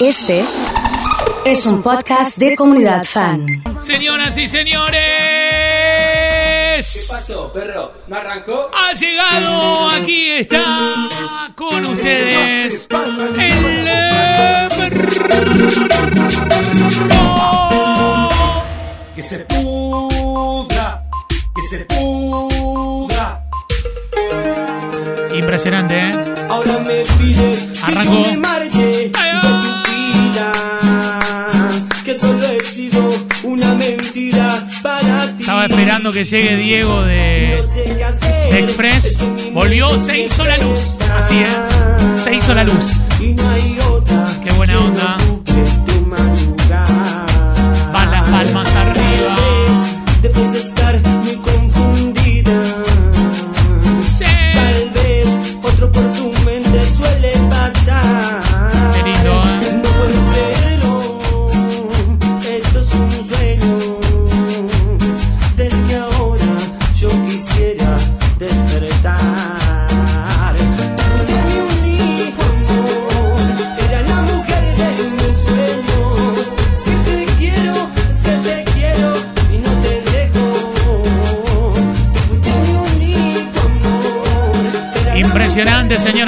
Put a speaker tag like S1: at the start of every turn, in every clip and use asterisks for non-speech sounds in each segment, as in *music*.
S1: Este es un podcast de comunidad fan.
S2: Señoras y señores.
S3: ¿Qué pasó, perro? ¿No arrancó?
S2: Ha llegado, aquí está con ustedes el perro.
S3: Que se pudra, que se pudra.
S2: Impresionante, ¿eh?
S4: Ahora me pide
S2: Arrancó. Estaba esperando que llegue Diego de, Express. Volvió, se hizo la luz. Así, ¿eh? Se hizo la luz. Qué buena onda.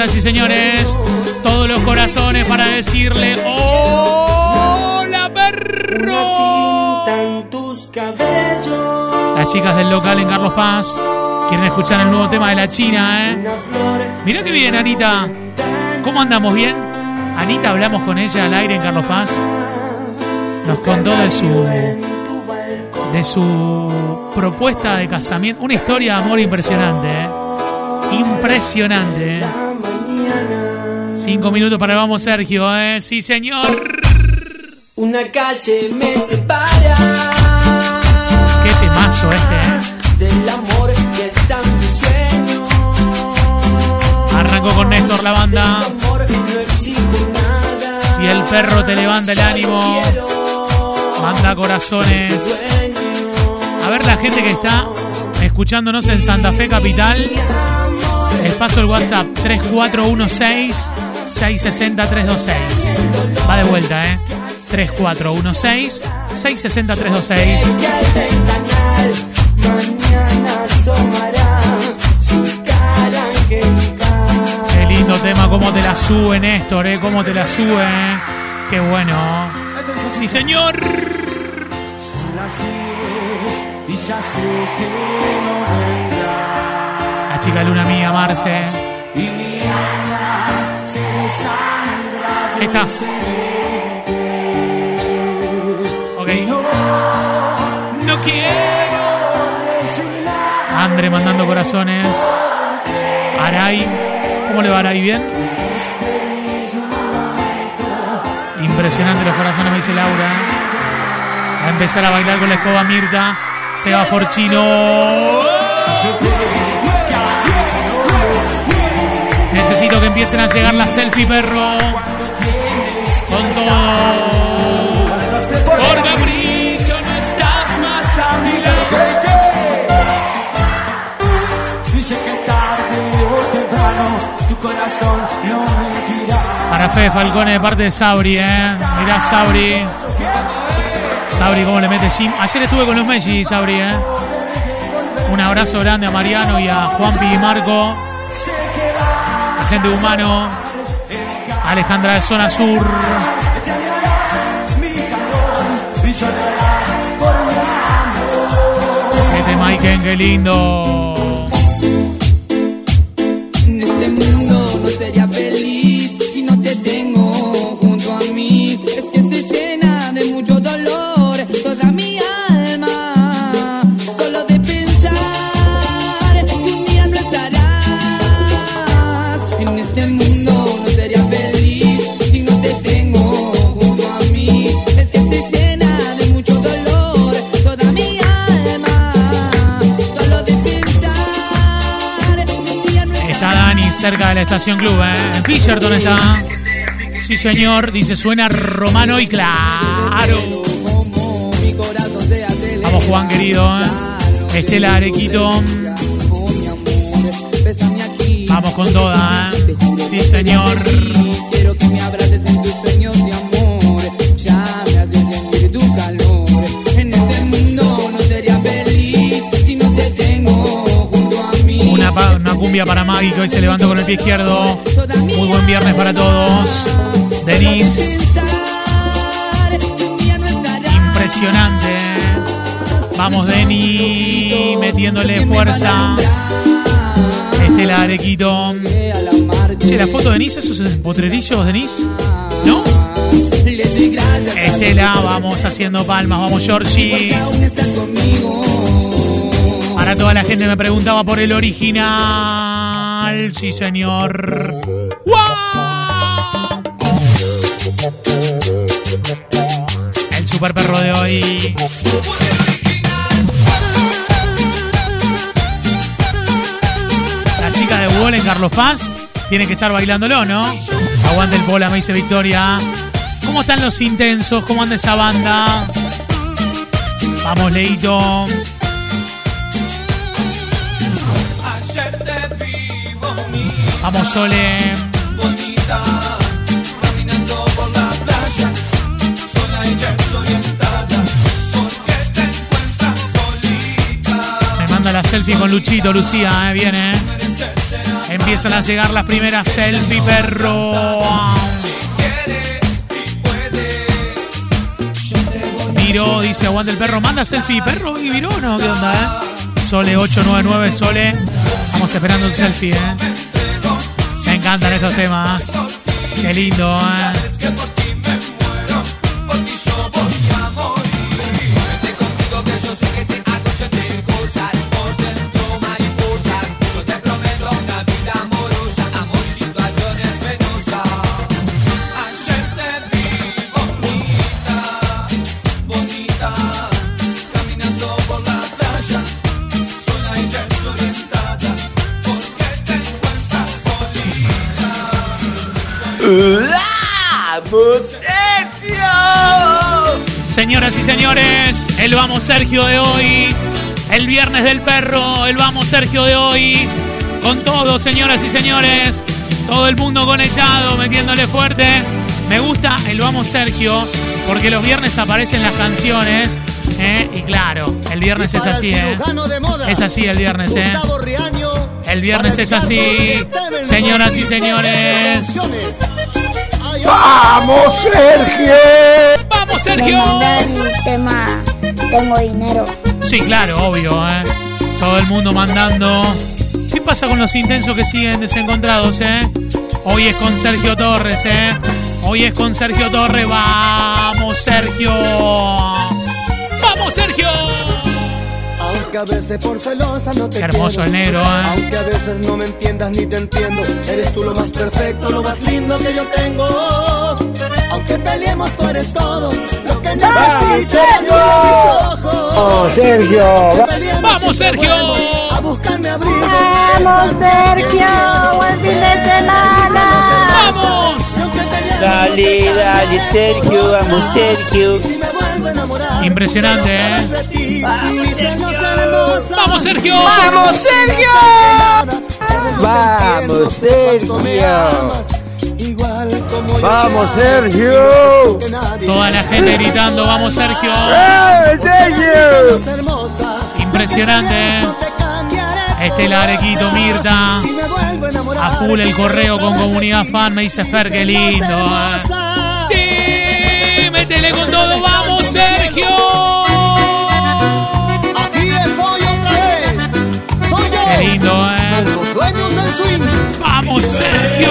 S2: Señoras y señores. Todos los corazones para decirle ¡Hola, perro! Las chicas del local en Carlos Paz quieren escuchar el nuevo tema de la China, ¿eh? Mirá que bien, Anita. ¿Cómo andamos? ¿Bien? Anita, hablamos con ella al aire en Carlos Paz. Nos contó de su, de su propuesta de casamiento. Una historia de amor impresionante, ¿eh? Impresionante, ¿eh? Cinco minutos para el vamos, Sergio, ¿eh? Sí, señor.
S4: Una calle me separa.
S2: Qué temazo este, ¿eh?
S4: Del amor que está en mi sueño.
S2: Arrancó con Néstor la banda.
S4: Amor no nada.
S2: Si el perro te levanta el ánimo, manda corazones. A ver la gente que está escuchándonos en Santa Fe Capital. Les paso el WhatsApp 3416-660-326. Va de vuelta, ¿eh? 3416-660-326.
S4: Que el ventanal mañana asomará su cara angelical.
S2: Qué lindo tema, cómo te la sube Néstor, ¿eh? Cómo te la sube. Qué bueno. Sí, señor.
S4: Y ya sé que
S2: chica luna mía, Marce.
S4: Y mi alma se desangra
S2: Ahí está. Ok.
S4: No,
S2: No quiero. Andre mandando corazones. Aray. ¿Cómo le va Aray? ¿Bien? Impresionante los corazones, me dice Laura. A empezar a bailar con la escoba Mirta. Se va Forchino. Necesito que empiecen a llegar las selfie, perro. Con todo. Por capricho no estás más a mi lado.
S4: Dice que tarde o temprano tu corazón no mentirá.
S2: Para Fede Falcone de parte de Sabri, eh. Mirá Sabri. Sabri cómo le mete Jim. Ayer estuve con los Messi, Sabri, eh. Un abrazo grande a Mariano y a Juanpi y Marco. De humano. Alejandra de Zona Sur. Este Maiken, qué lindo. Cerca de la estación club, ¿eh? En Fisherton está. Sí, señor. Dice, suena romano y claro. Vamos, Juan, querido, ¿eh? Estela Arequito. Vamos con toda, ¿eh? Sí, señor.
S5: Quiero que me abraces en tus
S2: cumbia para Maggie, que hoy se levantó con el pie izquierdo. Muy buen viernes para todos. Denise. Impresionante. Vamos, Deni, metiéndole fuerza. Estela Arequito. Che, la foto de Denise, esos potrerillos, Denise. ¿No? Estela, vamos haciendo palmas, vamos, Georgie. Toda la gente me preguntaba por el original. Sí, señor. ¡Wow! El super perro de hoy. La chica de Wall Carlos Paz tiene que estar bailándolo, ¿no? Aguante el bola, me dice Victoria. ¿Cómo están los intensos? ¿Cómo anda esa banda? Vamos, Leito. Vamos, Sole. Me manda la selfie con Luchito, Lucía, ¿eh? Viene. Empiezan a llegar las primeras selfie, perro. Viró, dice, aguanta el perro. Manda selfie, perro. ¿Y no? ¿Qué onda, eh? Sole 899, Sole. Estamos esperando un selfie, eh. Encantan estos temas. Qué lindo, eh. Señoras y señores, el Vamos Sergio de hoy, el viernes del perro, el Vamos Sergio de hoy, con todo, señoras y señores, todo el mundo conectado, metiéndole fuerte. Me gusta el Vamos Sergio, porque los viernes aparecen las canciones, ¿eh? y claro, el viernes es así, ¿eh? Es así el viernes, ¿eh? El viernes es así, señoras y señores.
S6: ¡Vamos, Sergio!
S2: ¡Vamos,
S7: Me
S2: Sergio!
S7: mandan el tema Tengo dinero.
S2: Sí, claro, obvio, ¿eh? Todo el mundo mandando. ¿Qué pasa con los intensos que siguen desencontrados, eh? Hoy es con Sergio Torres, eh. Hoy es con Sergio Torres. ¡Vamos, Sergio! ¡Vamos, Sergio!
S8: Aunque a veces por celosa no te
S2: Qué hermoso
S8: quiero.
S2: el negro, ¿eh?
S8: Aunque a veces no me entiendas ni te entiendo. Eres tú lo más perfecto, lo más lindo que yo tengo. Aunque peleemos, tú eres todo lo que necesito.
S6: ¡Vamos, Sergio!
S8: Aunque peleemos,
S2: ¡Vamos, Sergio!
S8: A buscarme abrigo.
S7: ¡Vamos, Sergio! ¡Buen fin de semana!
S2: ¡Vamos!
S9: Dale, dale. Sergio, vamos, Sergio.
S8: Si me vuelvo a enamorar,
S2: Impresionante, ¿eh?
S8: otra vez hermosos.
S2: ¡Vamos, Sergio!
S8: ¡Vamos, Sergio!
S6: ¡Vamos, Sergio!
S8: Igual como yo
S6: ¡Vamos, Sergio!
S2: Toda la gente gritando, ¡vamos, Sergio!
S6: ¡Eh, Sergio!
S2: Impresionante.
S8: No te cambiaré.
S2: Estela Arequito, Mirta.
S8: A
S2: full el correo con comunidad fan, me dice Fer, qué lindo. eh. Sí, métele con todo, vamos Sergio. Vamos Sergio.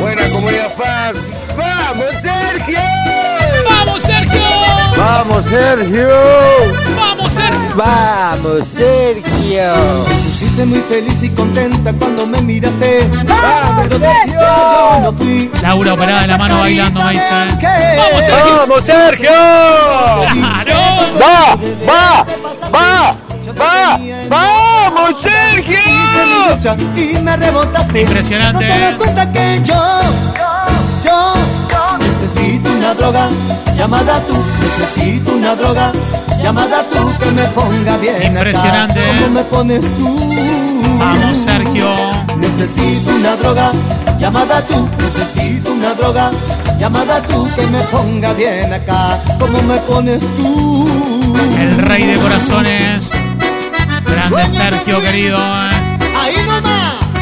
S6: Buena comunidad fan. ¡Vamos, Sergio!
S2: Vamos Sergio.
S6: ¡Vamos, Sergio!
S2: Vamos Sergio.
S6: ¡Vamos, Sergio!
S8: Pusiste muy feliz y contenta cuando me miraste.
S6: ¡Vamos,
S8: Yo
S6: Sergio!
S8: no fui.
S2: Laura operada de la mano bailando, eh.
S8: Vamos,
S2: Vamos Sergio.
S6: ¡Vamos, Sergio!
S2: Claro.
S6: ¡Va! ¡Va! ¡Va! ¡Va! ¡Vamos, Sergio!
S8: Y me rebotaste.
S2: Impresionante.
S8: No te das cuenta que yo, yo, necesito una droga llamada tú. Necesito una droga llamada tú que me ponga bien. acá.
S2: Impresionante.
S8: ¿Cómo me pones tú?
S2: Vamos Sergio.
S8: Necesito una droga llamada tú. Necesito una droga llamada tú que me ponga bien acá. ¿Cómo me pones tú?
S2: El rey de corazones. Grande Sergio, querido. eh.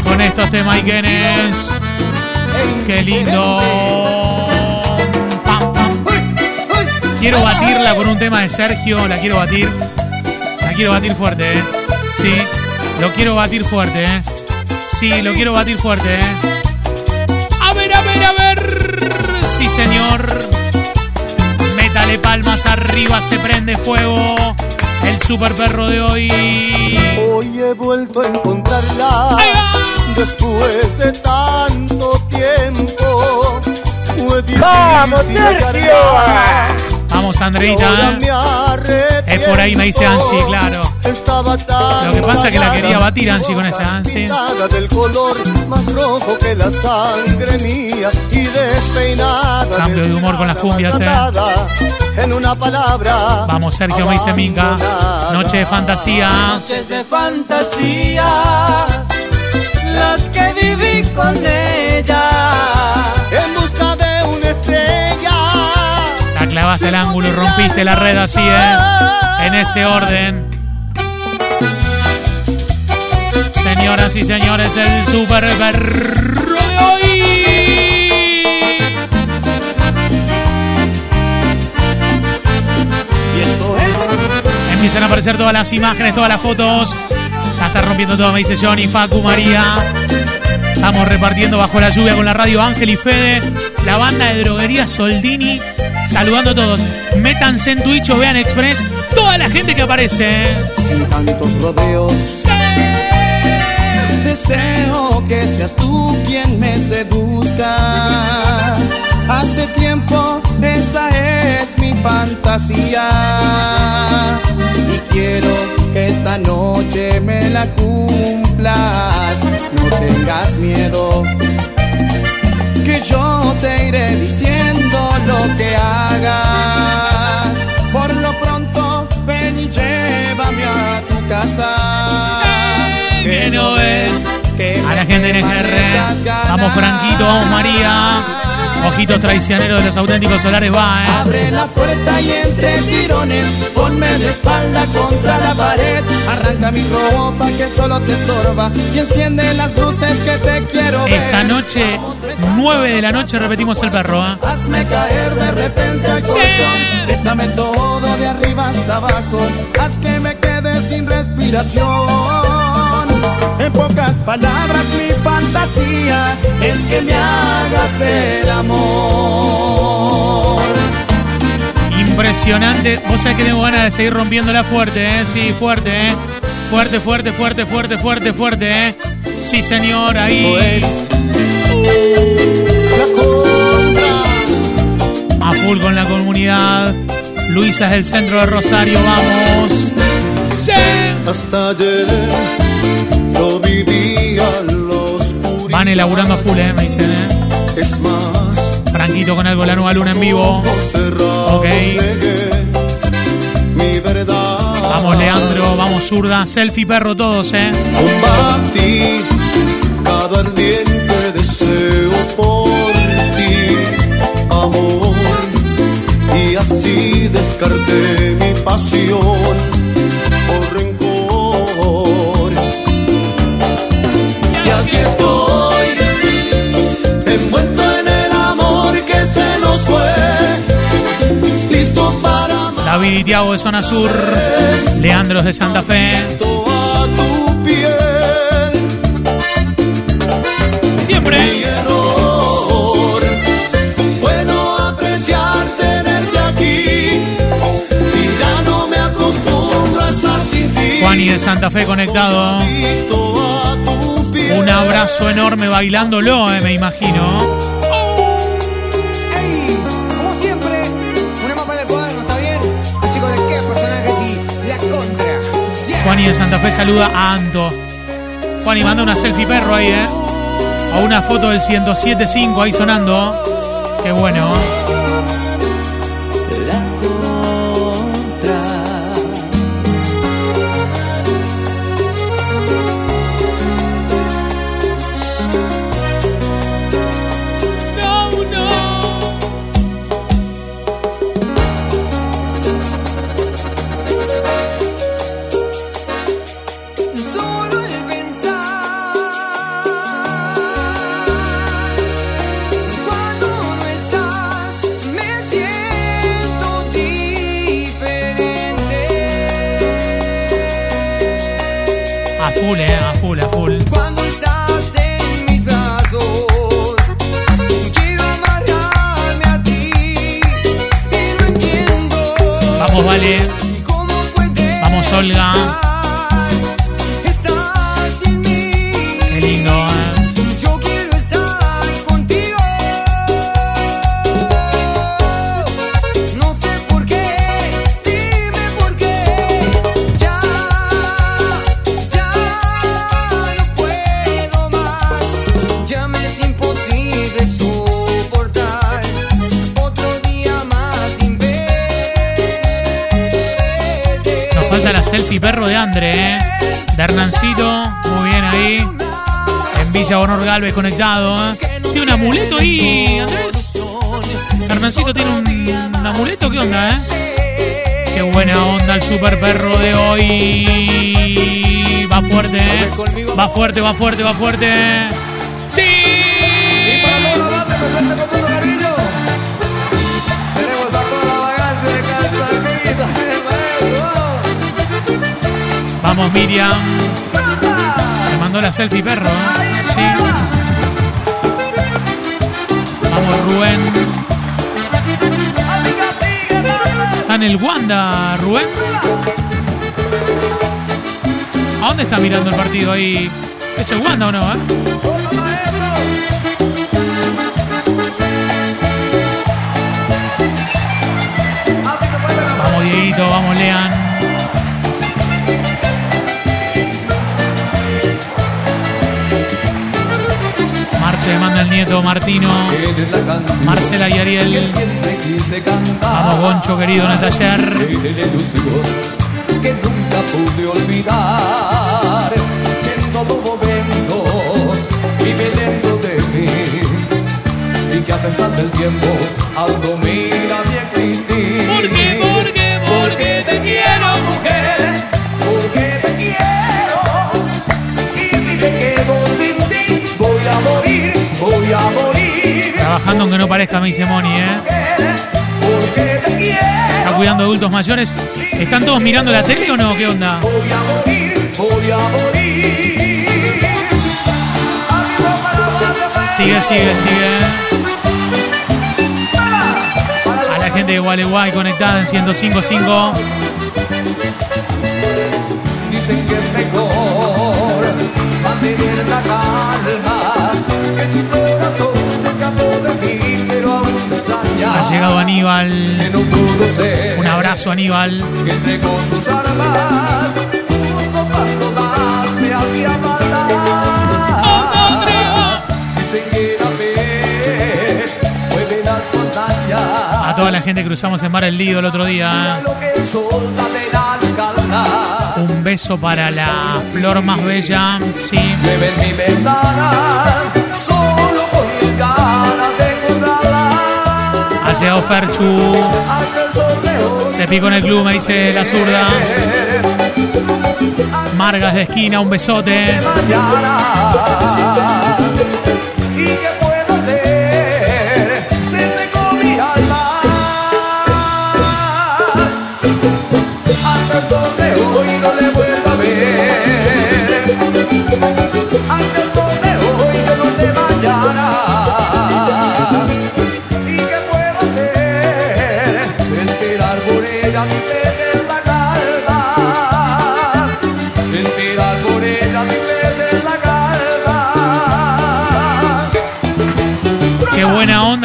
S2: con estos temas Ikenes. Qué lindo. Pam, pam. Quiero batirla con un tema de Sergio, la quiero batir. La quiero batir fuerte, ¿eh? Sí, lo quiero batir fuerte, ¿eh? Sí, lo quiero batir fuerte, ¿eh? A ver, a ver, a ver. Sí, señor. Métale palmas arriba, se prende fuego. El super perro de hoy.
S8: Hoy he vuelto a encontrarla después de tanto tiempo. Fue
S9: ¡Vamos, Sergio!
S2: Vamos, Andreita. Es por ahí, me dice Angie, claro. Lo que pasa es que la quería batir Angie con esta. Sí.
S8: pintada del color más rojo que la sangre mía y despeinada.
S2: Cambio de humor con las cumbias, eh.
S8: maltratada, En una palabra.
S2: Vamos, Sergio, me dice Minka. Noche de fantasía.
S10: noches de fantasía, las que viví con ella.
S2: Clavaste el ángulo y rompiste la red así, ¿eh? En ese orden. Señoras y señores, el super perro de hoy.
S10: Y esto es
S2: Empiezan a aparecer todas las imágenes, todas las fotos. La está rompiendo todo, me dice Johnny, Facu, María. Estamos repartiendo bajo la lluvia con la radio Ángel y Fede. La banda de droguería Soldini. Saludando a todos. Métanse en Twitch o vean Express. Toda la gente que aparece.
S8: Sin tantos rodeos.
S10: Deseo que seas tú quien me seduzca. Hace tiempo esa es mi fantasía. Y quiero que esta noche me la cumplas. No tengas miedo. Que A
S2: la gente
S10: estas ganas.
S2: Vamos, Franquito, vamos, María. Ojitos traicioneros de los auténticos solares va, ¿eh?
S10: Abre la puerta y entre tirones ponme de espalda contra la pared. Arranca mi ropa que solo te estorba y enciende las luces que te quiero ver.
S2: Esta noche, 9 de la noche, repetimos el perro, ¿eh?
S10: Hazme caer de repente al colchón. Bésame todo de arriba hasta abajo. Haz que me quede sin respiración. En pocas palabras, mi fantasía es que me hagas el amor.
S2: Impresionante. Vos sabés que tengo ganas de seguir rompiéndola fuerte, ¿eh? Sí, fuerte, ¿eh? Fuerte, fuerte, fuerte, fuerte, fuerte, fuerte, ¿eh? Sí, señor, ahí.
S8: La contra.
S2: A full con la comunidad. Luisa es del centro de Rosario, vamos. Sí.
S8: Hasta ayer
S2: Van elaborando a full, ¿eh? Me dicen, ¿eh?
S8: Es más,
S2: Franquito con algo, la nueva luna en vivo. Ok. Vamos, Leandro, vamos, zurda. Selfie, perro, todos, ¿eh?
S8: Combatí cada ardiente deseo por ti, amor, y así descarté mi pasión por
S2: David y Tiago de Zona Sur. Leandro es de Santa Fe. Siempre.
S8: Mi error fue no apreciar tenerte aquí y ya no me acostumbro a estar sin ti.
S2: Juani de Santa Fe conectado. Un abrazo enorme bailándolo, eh, me imagino. Juani de Santa Fe saluda a Anto. Juani manda una selfie perro ahí, ¿eh? O una foto del 1075 ahí sonando. Qué bueno. Honor Galvez conectado, eh. Tiene un amuleto ahí, Andrés. Hernancito tiene un, un amuleto, ¿qué onda, eh? Qué buena onda el super perro de hoy. Va fuerte, eh. Va fuerte, va fuerte, va fuerte. ¡Sí!
S11: Para toda la banda presente con todo cariño. Tenemos a toda la vagancia de Calzadita en *laughs* el maestro.
S2: Vamos, Miriam. Me mandó la selfie perro, ¿eh? Sí. Vamos, Rubén. Está en el Wanda, Rubén. ¿A dónde está mirando el partido ahí? ¿Es el Wanda o no, eh? Vamos, Dieguito, vamos, Lean. Le manda el nieto Martino. Marcela y Ariel. Vamos, Goncho, querido, en el taller.
S3: que de mí y que a pesar del tiempo mi existir
S2: Trabajando aunque no parezca, me dice Moni, ¿eh? Está cuidando adultos mayores. ¿Están todos mirando la tele o no? ¿Qué onda?
S3: voy a morir voy a morir
S2: Sigue, sigue, sigue. A la gente de Gualeguay conectada en 105.5.
S3: Dicen que es mejor mantener la calma, que su corazón
S2: Ha llegado Aníbal. Un abrazo, Aníbal. A toda la gente que cruzamos en Mar el Lido el otro día.
S3: Calma.
S2: Un beso para la flor más bella. Sí. Llegado Ferchu. Se picó en el club, me dice la zurda. Margas de esquina, un besote.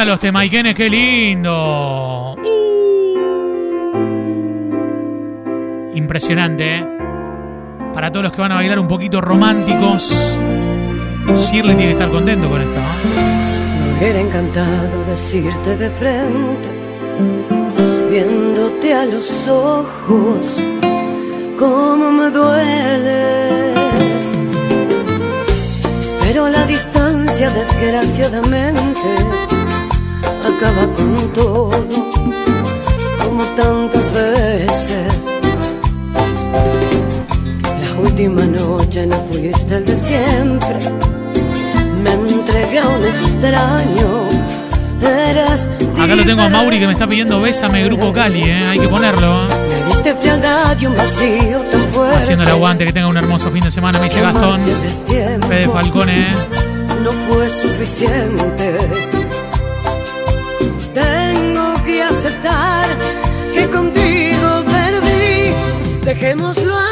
S2: Buena onda los temaiquenes, qué lindo. Impresionante, ¿eh? Para todos los que van a bailar un poquito románticos. Shirley tiene que estar contento con esto, ¿no?
S12: Me hubiera encantado decirte de frente, viéndote a los ojos, cómo me dueles. Pero la distancia, desgraciadamente, acaba con todo, como tantas veces. La última noche no fuiste el de siempre. Me entregué a un extraño. Eras
S2: Acá lo tengo a Mauri que me está pidiendo Bésame Grupo Cali, ¿eh? Hay que ponerlo, ¿eh?
S12: Me diste de frialdad y un vacío tan fuerte.
S2: Haciendo el aguante, que tenga un hermoso fin de semana, me dice Gastón. Fede Falcone, ¿eh?
S12: no fue suficiente. Dejémoslo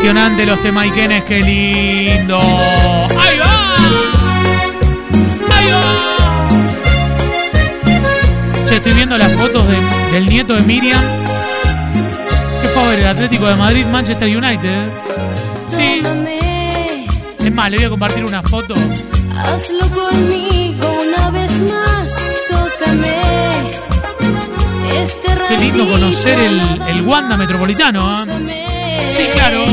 S2: Impresionante los temaiquenes, qué lindo. ¡Ahí va! ¡Ahí va! Che, estoy viendo las fotos de- del nieto de Miriam. ¿Qué fue a ver? El Atlético de Madrid, Manchester United. Sí. Es más, le voy a compartir una foto.
S13: Hazlo conmigo una vez más, tócame. Este
S2: Qué lindo conocer el, el Wanda Metropolitano. ¿eh? Sí, claro.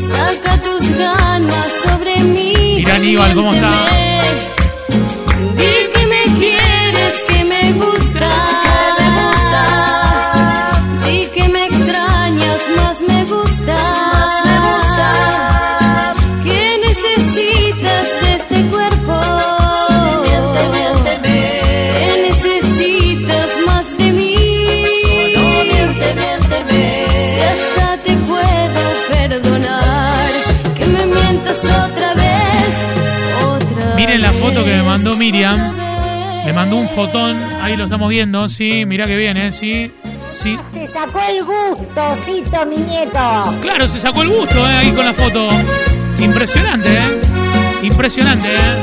S13: Saca tus ganas sobre mí.
S2: Mirá, Aníbal, ¿cómo está? Miriam. Me mandó un fotón, ahí lo estamos viendo, sí, mirá que bien, ¿eh? Sí, sí.
S7: Se sacó el gustosito, mi nieto.
S2: Claro, se sacó el gusto, ¿eh? Ahí con la foto. Impresionante, ¿eh? Impresionante, ¿eh?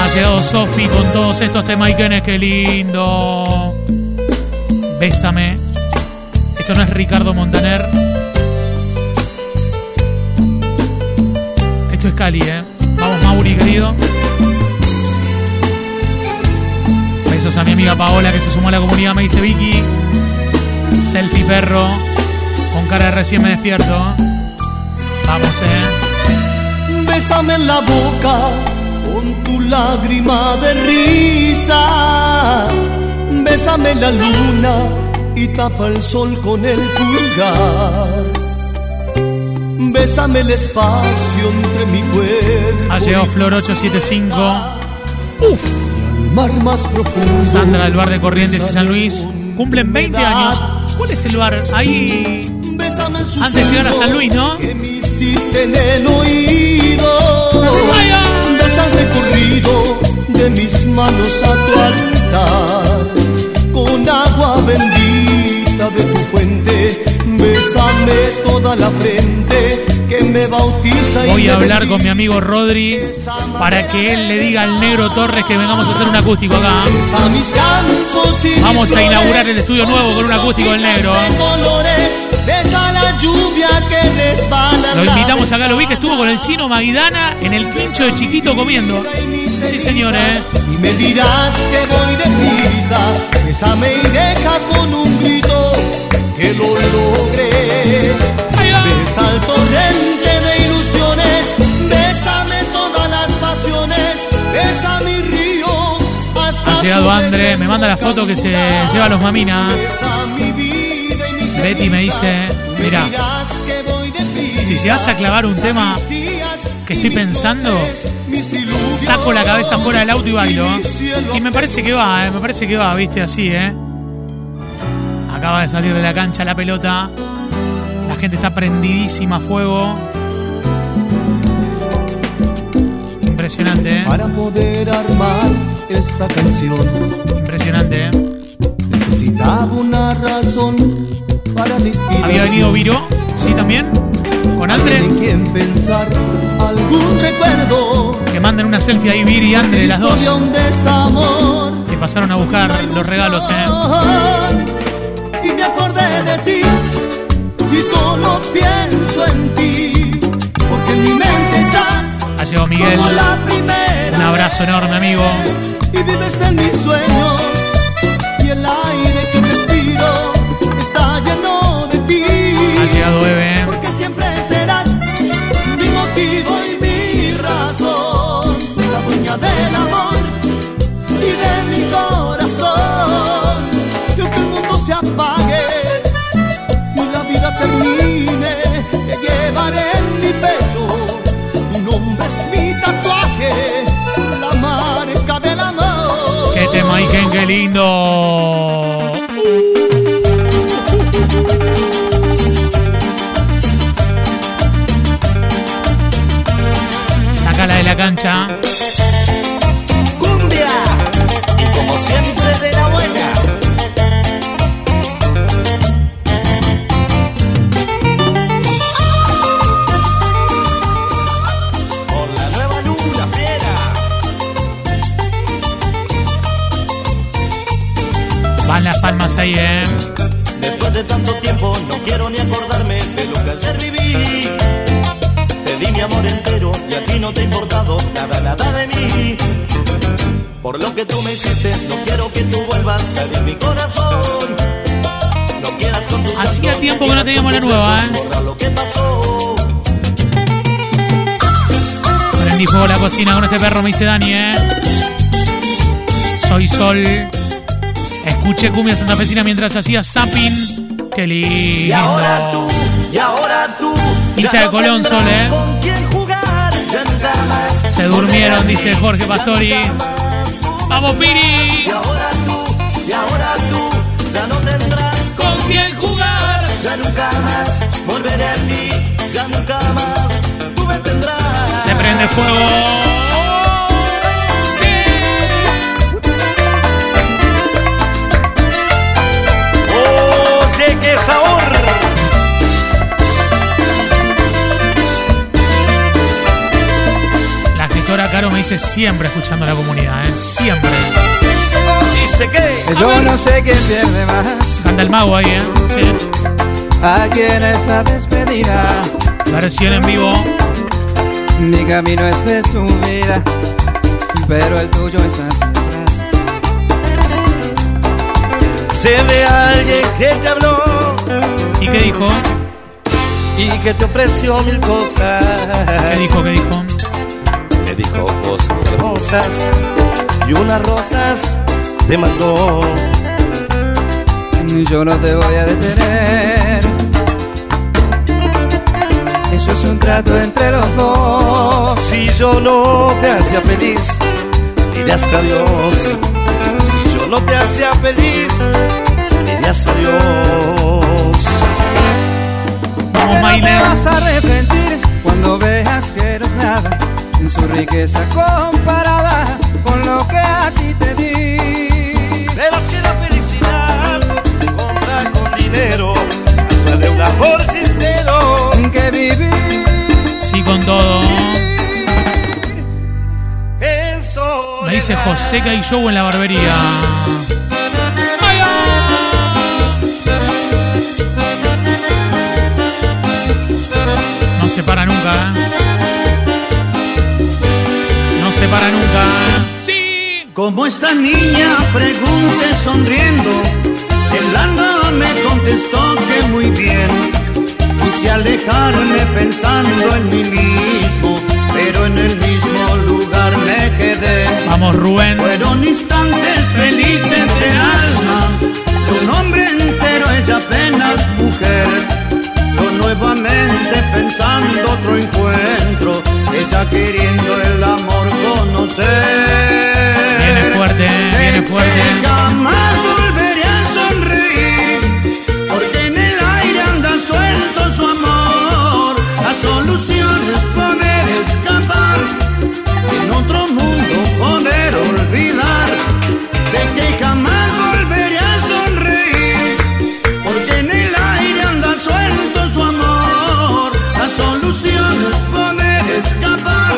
S2: Ha llegado Sofi con todos estos temaiquenes, qué lindo. Bésame. Esto no es Ricardo Montaner. Esto es Cali, ¿eh? Vamos, Mauri, querido. Besos a mi amiga Paola que se sumó a la comunidad, me dice Vicky. Selfie perro. Con cara de recién me despierto. Vamos, eh.
S8: Bésame en la boca con tu lágrima de risa. Bésame la luna y tapa el sol con el pulgar. Bésame el espacio entre mi cuerpo.
S2: Ha llegado Flor 875. Uf.
S8: Mar más profundo.
S2: Sandra del bar de Corrientes y San Luis. Cumplen 20 años. ¿Cuál es el bar? Ahí. Antes de llegar a San Luis, ¿no?
S8: que me hiciste en el oído. Besa el recorrido de mis manos a tu altar. Con agua bendita de tu fuente. Bésame toda la frente me bautiza y
S2: Voy a hablar con mi amigo Rodri para que él le diga al negro Torres que vengamos a hacer un acústico acá. Vamos a inaugurar el estudio nuevo con un acústico del negro.
S8: de
S2: Lo invitamos acá, lo vi que estuvo con el chino Maguidana en el quincho de chiquito comiendo. Sí, señor, ¿eh?
S8: Y me dirás que voy deprisa, bésame y deja con un grito que lo logré. Besa al torrente de ilusiones, bésame todas las pasiones, besa mi río hasta
S2: Ha llegado André, me manda la foto que se lleva a los mamina. Betty me dice, mira, si llegas a clavar un tema que estoy pensando, saco la cabeza fuera del auto y bailo. ¿eh? Y me parece que va, ¿eh? me parece que va, viste, así, ¿eh? Acaba de salir de la cancha la pelota. La gente está prendidísima a fuego. Impresionante, ¿eh?
S8: Para poder armar esta canción
S2: Impresionante, ¿eh?
S8: necesitaba una razón para la.
S2: Había venido Viro, ¿sí también? Con Andre.
S8: En quien pensar algún recuerdo.
S2: Que manden una selfie ahí, Viri y Andre, las dos. Que pasaron a buscar los regalos, ¿eh?
S8: Y me acordé de ti solo pienso en ti, porque en mi mente estás.
S2: Ha llegado Miguel.
S8: Como la primera
S2: Un abrazo enorme, amigo.
S8: Y vives en mis sueños y el aire que respiro
S2: está lleno de ti. Ha
S14: llegado Eve. ¿eh? en mi tatuaje, la marca del amor. ¡Qué tema y
S2: qué lindo! Sácala de la cancha. Ahí, eh.
S14: Después de tanto tiempo no quiero ni acordarme de lo que ayer viví. Te di mi amor entero y a ti no te ha importado nada, nada de mí. Por lo que tú me hiciste, no quiero que tú vuelvas a herir mi corazón. No quieras con tus
S2: Hacía tiempo que no teníamos la nueva, eh.
S14: borra lo que pasó.
S2: Prendí fuego la cocina con este perro, me dice Dani, eh. Soy Sol. Escuché cumbia santafesina mientras hacía zapping. Qué
S14: Y ahora tú,
S2: lindo.
S14: y ahora tú.
S2: Hincha de Colón, Sol, eh.
S14: con quién jugar, más
S2: Se durmieron, dice Jorge Pastori. ¡Vamos, Piri!
S14: Y ahora tú, y ahora tú, ya no tendrás
S2: ¿Con quién jugar?
S14: Ya nunca más volveré a ti, ya nunca más tú me tendrás.
S2: Se prende fuego.
S15: Sabor.
S2: La gestora Caro me dice siempre escuchando a la comunidad, ¿eh? Siempre.
S15: Dice que.
S10: Yo no sé quién pierde más.
S2: Anda el mago ahí, ¿eh? Sí.
S10: Aquí en esta despedida.
S2: Versión en vivo.
S10: Mi camino es de subida, pero el tuyo es hacia
S15: Sé de alguien que te habló
S2: ¿Y qué dijo?
S15: y que te ofreció mil cosas.
S2: ¿Qué dijo? ¿Qué dijo?
S15: Te dijo cosas hermosas y unas rosas te mandó.
S10: Yo no te voy a detener. Eso es un trato entre los dos.
S15: Si yo no te hacía feliz, dirías adiós. No te hacía feliz, dirías adiós.
S2: Vamos,
S10: Pero te vas a arrepentir cuando veas que no es nada en su riqueza comparada con lo que a ti te di.
S15: Pero que la felicidad se compra con dinero. Más vale un amor sincero.
S10: Que vivir
S2: Sí, con todo. Dice y Show en la barbería. No se para nunca, ¿eh? No se para nunca. ¿eh? Sí.
S16: Como esta niña pregunté sonriendo, el anda me contestó que muy bien. Quise alejarme pensando en mí mismo, pero en el quedé.
S2: Vamos, Rubén.
S16: Fueron instantes felices de alma, de un hombre entero, ella apenas mujer. Yo nuevamente pensando otro encuentro, ella queriendo el amor conocer.
S2: Viene fuerte, ¿eh? viene fuerte.
S16: Que jamás volveré a sonreír, porque en el aire anda suelto su amor. La solución es olvidar. Que jamás volveré a sonreír, porque en el aire anda suelto su amor. La solución es poder escapar,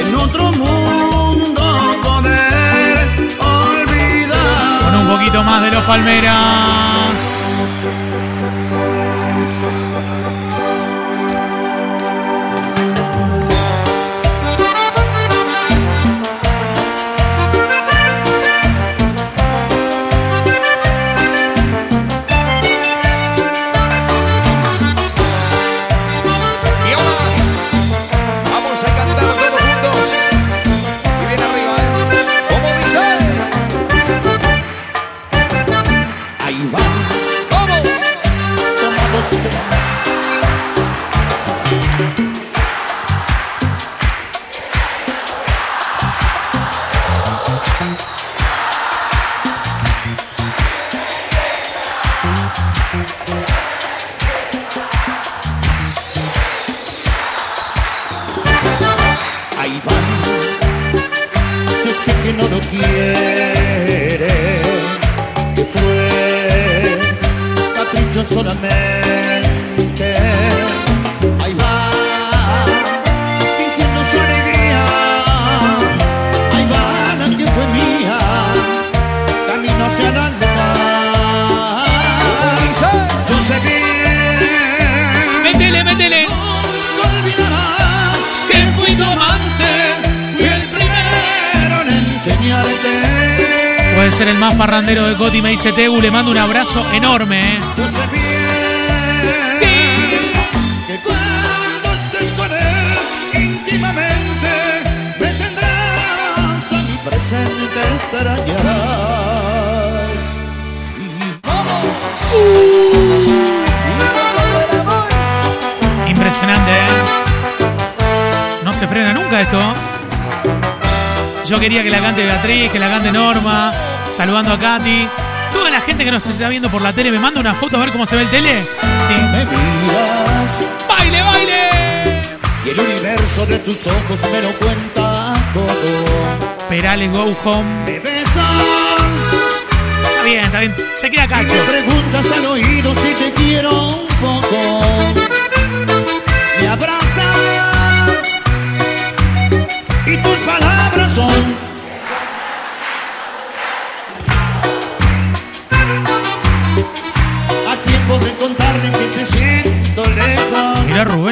S16: en otro mundo poder olvidar.
S2: Con un poquito más de los Palmeras. Abrazo enorme. ¿eh?
S17: Yo sé bien
S2: Sí.
S17: que cuando estés con él íntimamente me tendrás a mi presente extrañarás.
S2: Impresionante, ¿eh? No se frena nunca esto. Yo quería que la cante Beatriz, que la cante Norma, saludando a Katy. Gente que nos está viendo por la tele, ¿me manda una foto a ver cómo se ve el tele? Sí.
S17: Me miras
S2: ¡Baile, baile!
S17: y el universo de tus ojos me lo cuenta todo.
S2: Perales Go Home.
S17: Me besas
S2: Está bien, está bien. Se queda
S17: y
S2: cacho.
S17: me preguntas al oído si te quiero un poco. Me abrazas y tus palabras son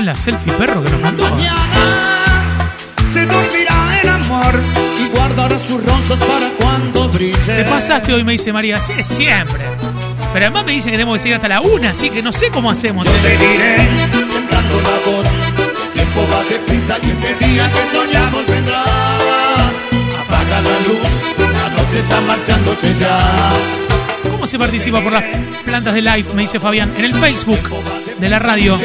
S2: La selfie perro que nos mandó.
S17: Mañana se dormirá el amor y guardará sus rosas para cuando brille.
S2: Te pasaste hoy, me dice María. Sí, siempre. Pero además me dicen que tenemos que seguir hasta la una, así que no sé cómo hacemos.
S17: Yo te diré, temblando la voz, el tiempo va deprisa y ese día que soñamos vendrá. Apaga la luz, la noche está marchándose ya.
S2: ¿Cómo se participa por las plantas de live? Me dice Fabián. En el Facebook de la radio.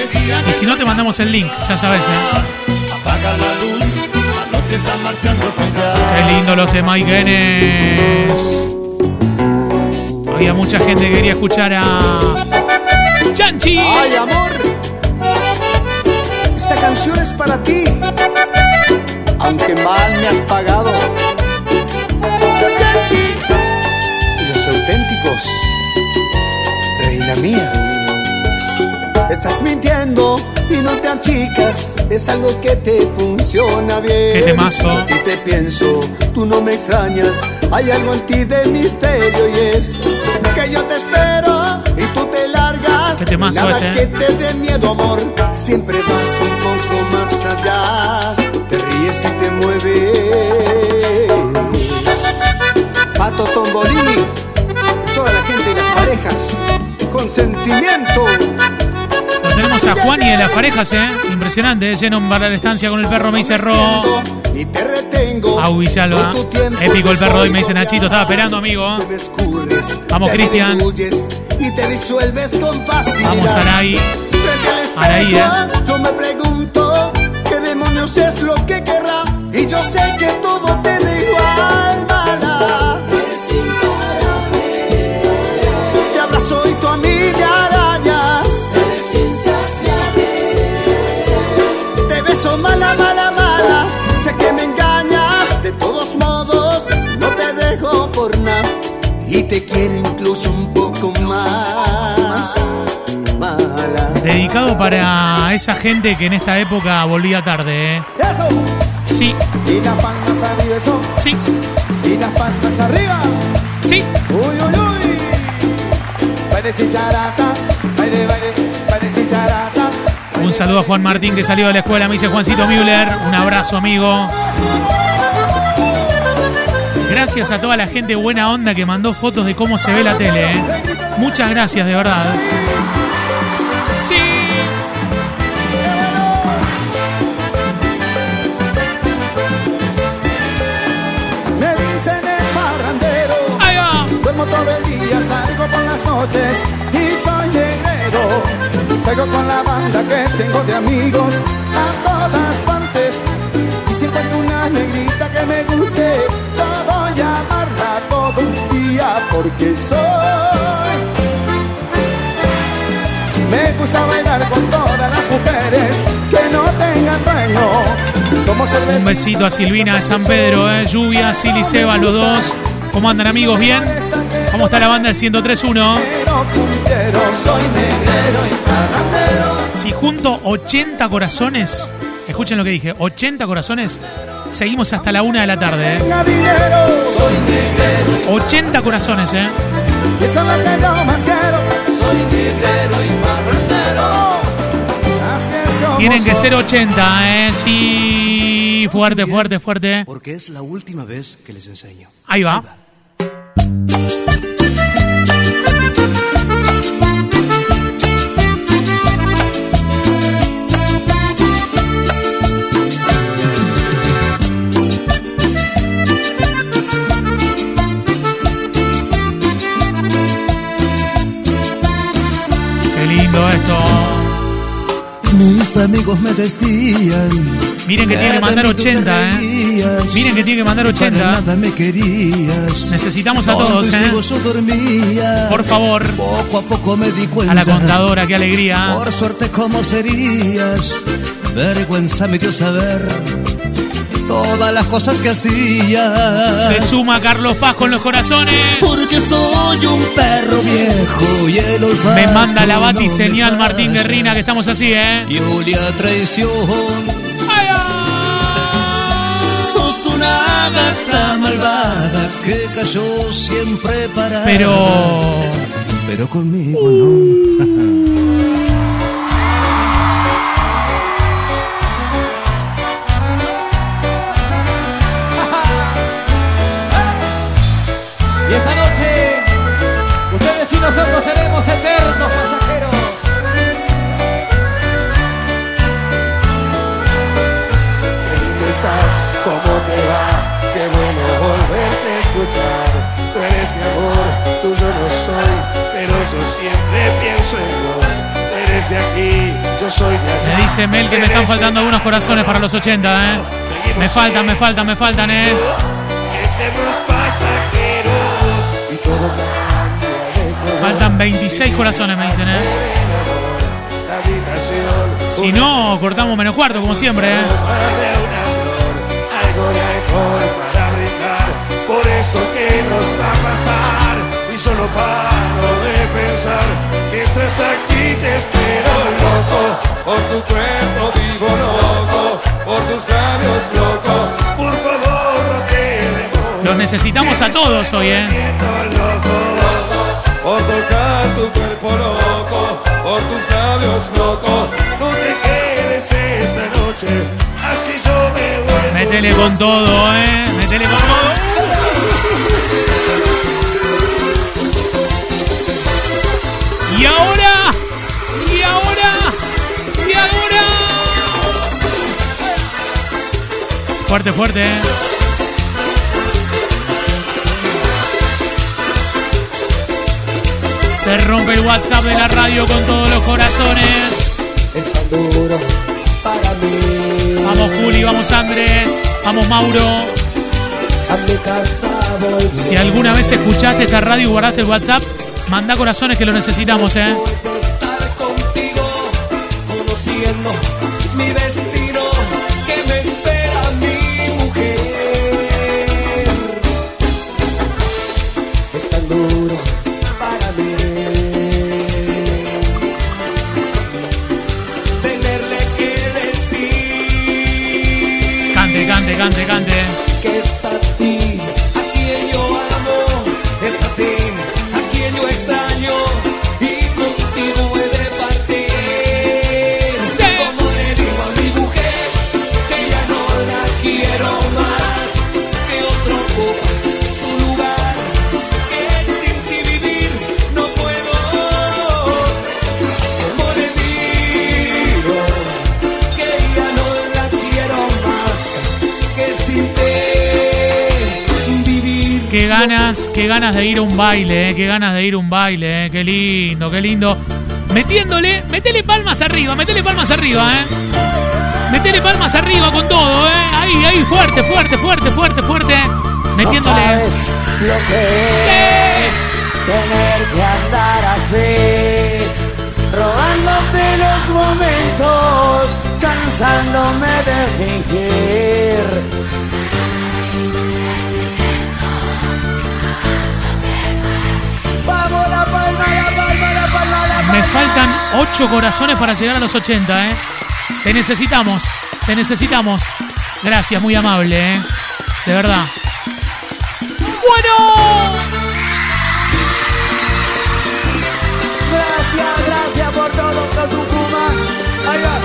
S2: Y si no, te mandamos el link, ya sabes, ¿eh?
S17: Apaga la luz, la noche está marchándose ya.
S2: Qué lindo los de Maiguenes. Había mucha gente que quería escuchar a. ¡Chanchi!
S8: Ay, amor. Esta canción es para ti. Aunque mal me has pagado. Chachi. Y los auténticos. Reina mía. Estás mintiendo y no te achicas. Es algo que te funciona bien.
S2: Qué temazo.
S8: Yo a ti te pienso, tú no me extrañas. Hay algo en ti de misterio y es que yo te espero y tú te largas.
S2: Qué temazo
S8: Nada
S2: este,
S8: que
S2: ¿eh?
S8: te dé miedo, amor. Siempre vas un poco más allá. Te ríes y te mueves. Pato Tombolini, toda la gente y las parejas. Con sentimiento.
S2: Tenemos a Juan y de las parejas, ¿eh? Impresionante, ¿eh? lleno para la estancia con el perro, me dice Ro. Au Villalba. Épico el perro hoy, me dice Nachito. Estaba esperando, amigo. Vamos, Cristian. Vamos, Araí. Araí, ¿eh?
S8: yo me pregunto qué demonios es lo que querrá. Y yo sé que todo te da igual, mala. Quiero incluso un poco más. Mala.
S2: Dedicado para esa gente que en esta época volvía tarde, ¿eh?
S8: Eso.
S2: Sí,
S8: Y las palmas arriba, eso.
S2: sí,
S8: Y las palmas arriba.
S2: sí.
S8: Uy, uy, uy. Baile chicharata. Baile, baile, baile chicharata.
S2: Un saludo a Juan Martín que salió de la escuela, me dice Juancito Müller. Un abrazo, amigo. Gracias a toda la gente buena onda que mandó fotos de cómo se ve la tele. ¿eh? Muchas gracias, de verdad. Sí.
S8: Me dicen el parrandero.
S2: Ahí va.
S8: Duermo todo el día, salgo por las noches y soy guerrero. Salgo con la banda que tengo de amigos a todas partes. Y si encuentro una negrita que me guste, yo voy a amarla todo el día porque soy. Me gusta bailar con todas las mujeres que no tengan dueño.
S2: Un besito a Silvina de San Pedro, ¿eh? Lluvia, Sil y Seba, los dos. ¿Cómo andan, amigos? ¿Bien? ¿Cómo está la banda del 103.1?
S8: Pero tú
S18: negrero, soy negrero y parrandero.
S2: Si junto 80 corazones, escuchen lo que dije, 80 corazones, seguimos hasta la una de la tarde, ¿eh?
S18: Tenga dinero, soy negrero,
S2: 80 corazones, ¿eh?
S18: eso es lo que yo más quiero. Soy negrero y parrandero. Así es como
S2: Tienen que
S18: soy.
S2: ser 80, ¿eh? Sí, fuerte, fuerte, fuerte.
S19: Porque es la última vez que les enseño.
S2: Ahí va. Qué
S20: amigos me decían.
S2: Miren que tiene que mandar 80, ¿eh? Miren que tiene que mandar 80.
S20: Nada me querías.
S2: Necesitamos a todos, ¿eh?
S20: dormía.
S2: Por favor.
S20: Poco a poco me di cuenta.
S2: A la contadora, qué alegría.
S20: Por suerte, ¿cómo serías? Vergüenza me dio saber todas las cosas que hacías.
S2: Se suma Carlos Paz con los corazones.
S20: Porque soy un perro viejo y el olfato
S2: Me manda la
S20: no
S2: bati
S20: me
S2: señal Martín. Guerrina que estamos así, ¿eh?
S20: Julia traición. Sos una gata malvada que cayó siempre para.
S2: Pero.
S20: Pero conmigo no.
S2: Me dice Mel que me están faltando algunos corazones para los 80, ¿eh? Me faltan, me faltan, me faltan, ¿eh? Faltan 26 corazones, me dicen, ¿eh? Si no, cortamos menos cuarto, como siempre, ¿eh?
S18: por eso que nos va a pasar y solo paro de pensar mientras aquí te espero por tu cuerpo vivo loco por tus labios loco por favor no te demores
S2: Los necesitamos a todos hoy, ¿eh?
S18: por tocar tu cuerpo loco por tus labios locos no te quedes esta noche así yo me vuelvo
S2: Métele con todo, ¿eh? Métele con todo. Fuerte, fuerte, ¿eh? Se rompe el WhatsApp de la radio con todos los corazones.
S20: Es tan duro para mí.
S2: Vamos Juli, vamos André, vamos Mauro.
S20: A mi casa volver.
S2: Si alguna vez escuchaste esta radio y guardaste el WhatsApp, manda corazones que lo necesitamos, ¿eh? Ganas, de ir a un baile, eh, qué ganas de ir a un baile, eh, qué lindo, qué lindo. Metiéndole, metele palmas arriba, metele palmas arriba, eh. Metele palmas arriba con todo, eh. Ahí, ahí, fuerte, fuerte, fuerte, fuerte, fuerte. Metiéndole.
S16: No sabes lo que es tener que andar así, robándote los momentos, cansándome de fingir. Palma
S2: faltan 8 corazones para llegar a los 80, ¿eh? Te necesitamos, te necesitamos. Gracias, muy amable, ¿eh? De verdad. ¡Bueno!
S4: Gracias, gracias por todo, Tucumán. Ahí va.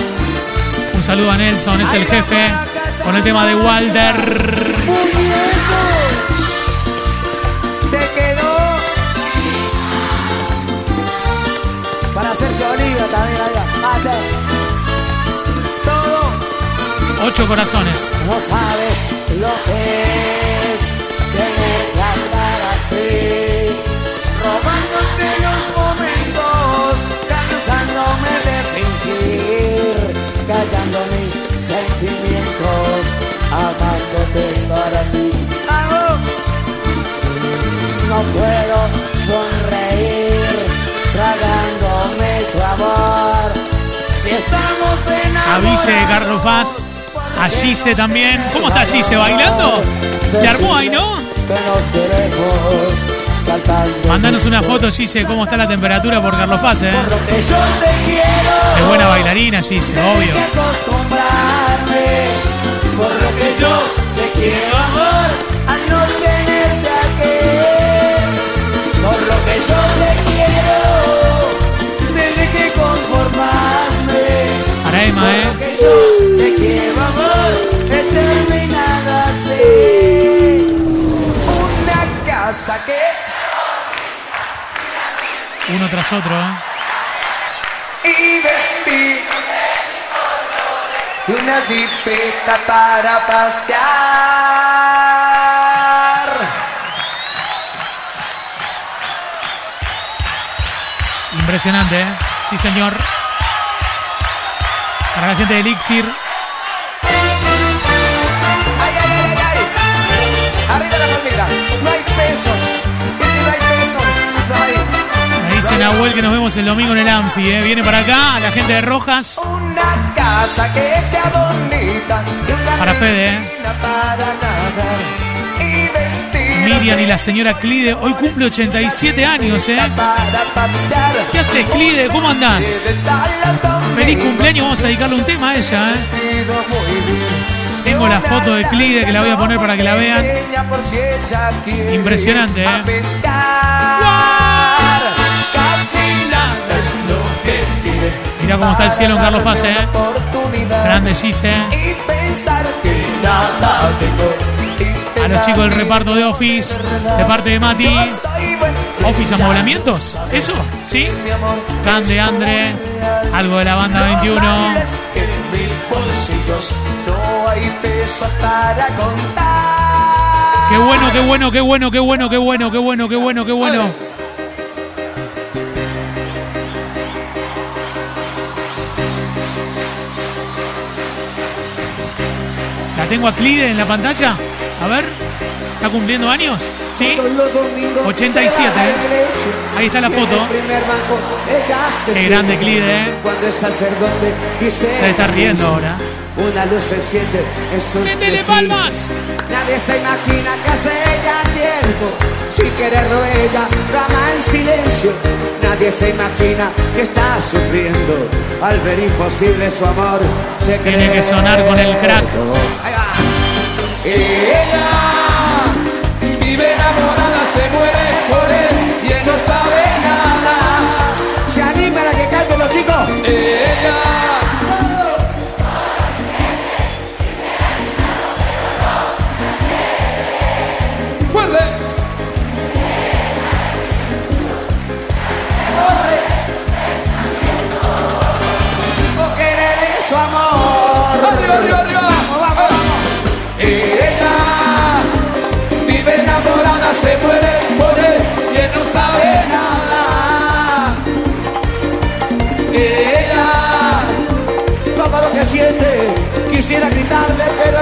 S2: Un saludo a Nelson, es el jefe, con el tema de Walter.
S4: Muñeco. Ahí va. Mate. Todo.
S2: Ocho corazones.
S4: No sabes lo que es tener que andar así, robándote los momentos, cansándome de fingir, callando mis sentimientos, amándote para ti. ¡Hago! No puedo sonreír,
S2: Avise Carlos Paz. A Gise también. ¿Cómo está Gise? ¿Bailando? Se armó ahí, ¿no? Mandanos una foto, Gise, cómo está la temperatura por Carlos Paz, ¿eh? Es buena bailarina, Gise, obvio.
S4: por lo que yo te quiero amor a no tenerte aquí por lo que yo te quiero
S2: Uno tras otro, ¿eh?
S4: y vestir y una jipeta para pasear.
S2: Impresionante, ¿eh? Sí, señor. Para la gente de Elixir, dice Nahuel que nos vemos el domingo en el Anfi, ¿eh? Viene para acá, la gente de Rojas.
S4: Una casa que sea bonita. y una
S2: Para Fede, ¿eh? Miriam y la señora Clide. Hoy cumple 87 años, ¿eh? ¿Qué haces, Clide? ¿Cómo andás? Feliz cumpleaños, vamos a dedicarle un tema a ella, ¿eh? Tengo la foto de Clide que la voy a poner para que la vean. Impresionante, ¿eh? Mira cómo está el cielo en Carlos Paz, ¿eh? Grande Gise.
S4: Tengo.
S2: A los chicos del reparto de Office, de parte de Mati. Office Amoblamientos, ¿eso? ¿Sí? Cande, Andre, algo de la banda 21.
S4: En mis bolsillos no hay pesos para contar.
S2: Qué bueno, qué bueno, qué bueno, qué bueno, qué bueno, qué bueno, qué bueno, qué bueno. ¿La tengo a Clide en la pantalla? A ver. ¿Está cumpliendo años? ¿Sí? 87, ¿eh? Ahí está la foto. Qué grande Clide, ¿eh?
S4: Cuando el sacerdote dice
S2: Se está riendo ahora.
S4: Una luz se enciende en sus
S2: ¡Métele
S4: mejillas.
S2: palmas!
S4: Nadie se imagina que hace ella tiempo Sin quererlo ella clama en silencio Nadie se imagina que está sufriendo Al ver imposible su amor se
S2: Tiene que sonar con el crack.
S4: Ahí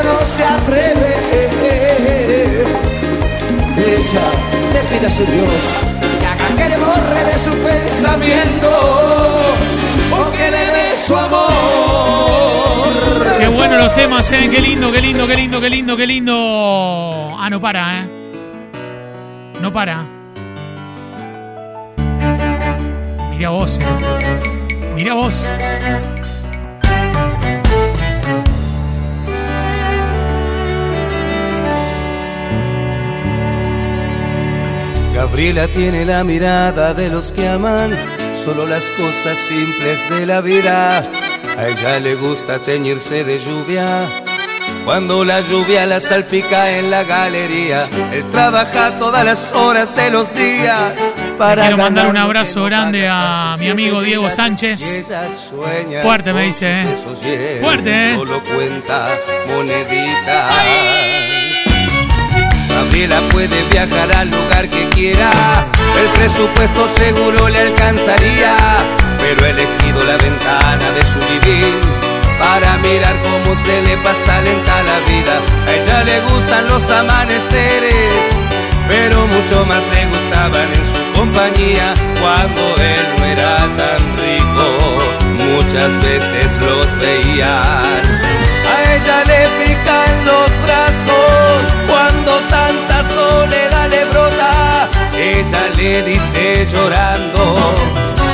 S4: no se atreve. Ella le pide a su Dios que haga que le borre de su pensamiento o que le dé su amor.
S2: Qué bueno los temas, ¿eh? Qué lindo, qué lindo, qué lindo, qué lindo, qué lindo. Ah, no para, ¿eh? No para. Mira vos, eh. Mira vos.
S6: Gabriela tiene la mirada de los que aman solo las cosas simples de la vida. A ella le gusta teñirse de lluvia. Cuando la lluvia la salpica en la galería, él trabaja todas las horas de los días para
S2: quiero mandar un abrazo grande a mi amigo Diego Sánchez. Fuerte me dice, ¿eh? Fuerte, ¿eh?
S6: Solo cuenta moneditas. Puede viajar al lugar que quiera, el presupuesto seguro le alcanzaría, pero ha elegido la ventana de su vivir para mirar cómo se le pasa lenta la vida. A ella le gustan los amaneceres, pero mucho más le gustaban en su compañía cuando él no era tan rico. Muchas veces los veían. A ella le le dice llorando,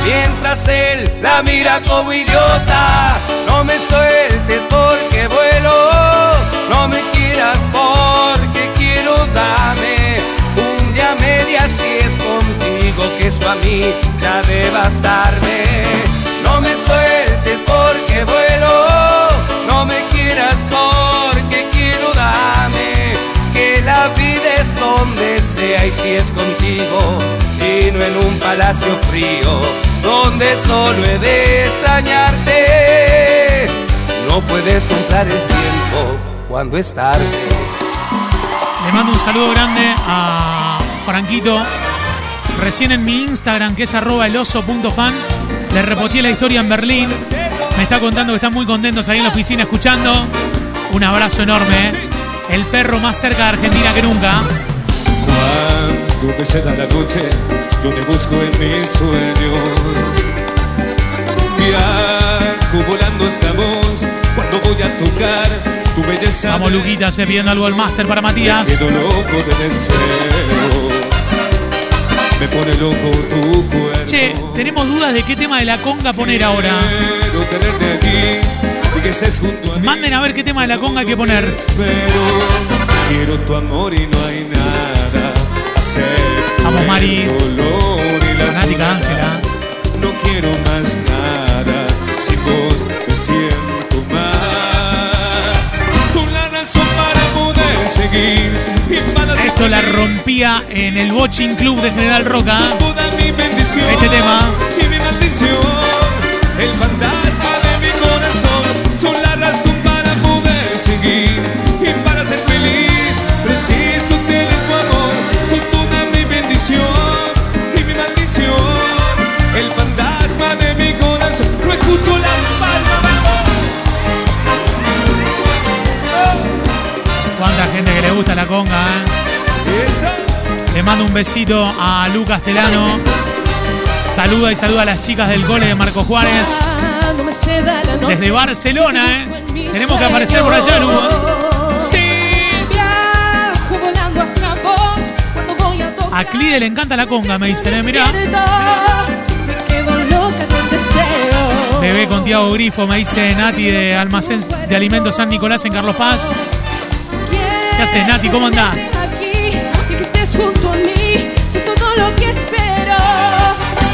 S6: mientras él la mira como idiota. No me sueltes porque vuelo, no me quieras porque quiero dame un día media si es contigo que eso a mí ya de bastarme. No me sueltes porque vuelo, no me quieras porque quiero dame la donde sea y si es contigo y no en un palacio frío donde solo he de extrañarte. No puedes comprar el tiempo cuando es tarde.
S2: Le mando un saludo grande a Franquito. Recién en mi Instagram, que es arroba eloso.fan, le repoteé la historia en Berlín. Me está contando que están muy contentos ahí en la oficina escuchando. Un abrazo enorme. ¿eh? El perro más cerca de Argentina que nunca.
S3: Cuando me ceda la noche, yo te busco en mis sueños. Viajo volando hasta vos, cuando voy a tocar tu belleza.
S2: Vamos, Luquita, se pidiendo algo al máster para Matías.
S3: Quedo loco de deseo. Me pone loco tu cuerpo.
S2: Che, tenemos dudas de qué tema de la conga poner ahora.
S3: Quiero tenerte aquí
S2: Manden a ver qué tema de la conga hay que poner.
S3: Pero quiero tu amor y no hay nada. Acepto
S2: Vamos, Mari. Fanática. Ángela.
S3: No quiero más nada. Sin vos me siento mal. Son la razón para poder seguir. Y para ser
S2: Esto la rompía en el Watching Club de General Roca. Este tema.
S3: y mi maldición,
S2: gusta la conga, ¿eh? Le mando un besito a Lu Castellano. Saluda y saluda a las chicas del cole de Marco Juárez. Desde Barcelona, ¿eh? Tenemos que aparecer por allá, Lu. Sí.
S13: Viajo volando hasta vos cuando voy a
S2: Clide le encanta la conga, me dicen, ¿eh? Mirá. Bebé con Tiago Grifo, me dice Nati de Almacén de Alimentos San Nicolás en Carlos Paz. ¿Qué haces, Nati? ¿Cómo andás?
S13: Aquí y que estés junto a mí. Es todo lo que espero.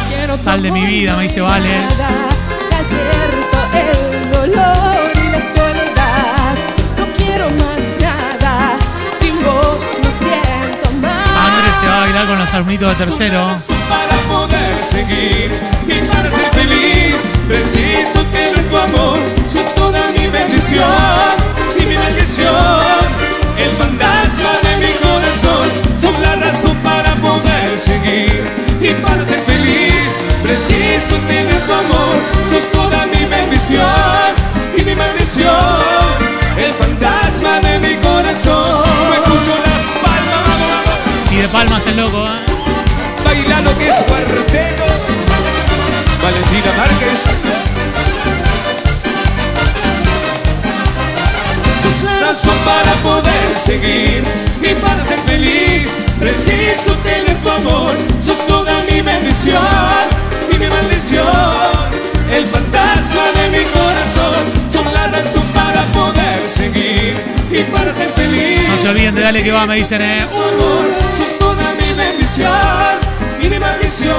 S13: Quiero
S2: Sal de mi vida, me dice Vale.
S13: nada. Te advierto el dolor y la soledad. No quiero más nada. Sin vos me siento mal.
S2: Andrés se va a bailar con los alumnitos de tercero.
S3: para poder seguir y para ser feliz. Preciso tener tu amor, sos toda mi bendición y mi maldición. El fantasma de mi corazón, sos la razón para poder seguir y para ser feliz. Preciso tener tu amor, sos toda mi bendición y mi maldición. El fantasma de mi corazón, no escucho la palma, vamos.
S2: Y de palmas el loco, ¿eh?
S3: Baila lo que es cuarteto. Valentina Márquez. es la razón para poder seguir y para ser feliz. Preciso tener tu amor, sos toda mi bendición y mi maldición. El fantasma de mi corazón, sos la razón para poder seguir y para ser feliz. No se olviden de
S2: dale que va, me dicen, eh.
S20: Amor, sos toda mi bendición y mi maldición.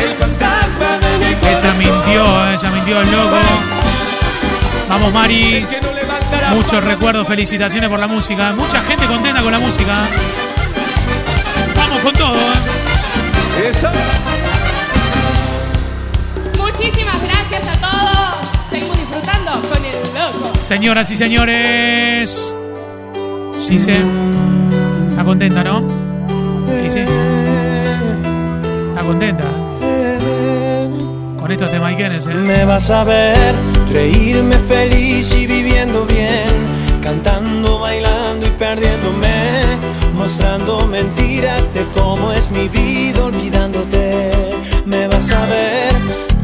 S20: El fantasma de mi corazón. ¿eh?
S2: Ella mintió, ella mintió el loco. Vamos, Mari. Muchos recuerdos, felicitaciones por la música. Mucha gente contenta con la música. Vamos con todo, ¿eh?
S20: Eso.
S13: Muchísimas gracias a todos. Seguimos disfrutando con el loco.
S2: Señoras y señores. Gise. Está contenta, ¿no? Gise. Está contenta. ¿Eh?
S4: Me vas a ver reírme feliz y viviendo bien, cantando, bailando y perdiéndome, mostrando mentiras de cómo es mi vida olvidándote. Me vas a ver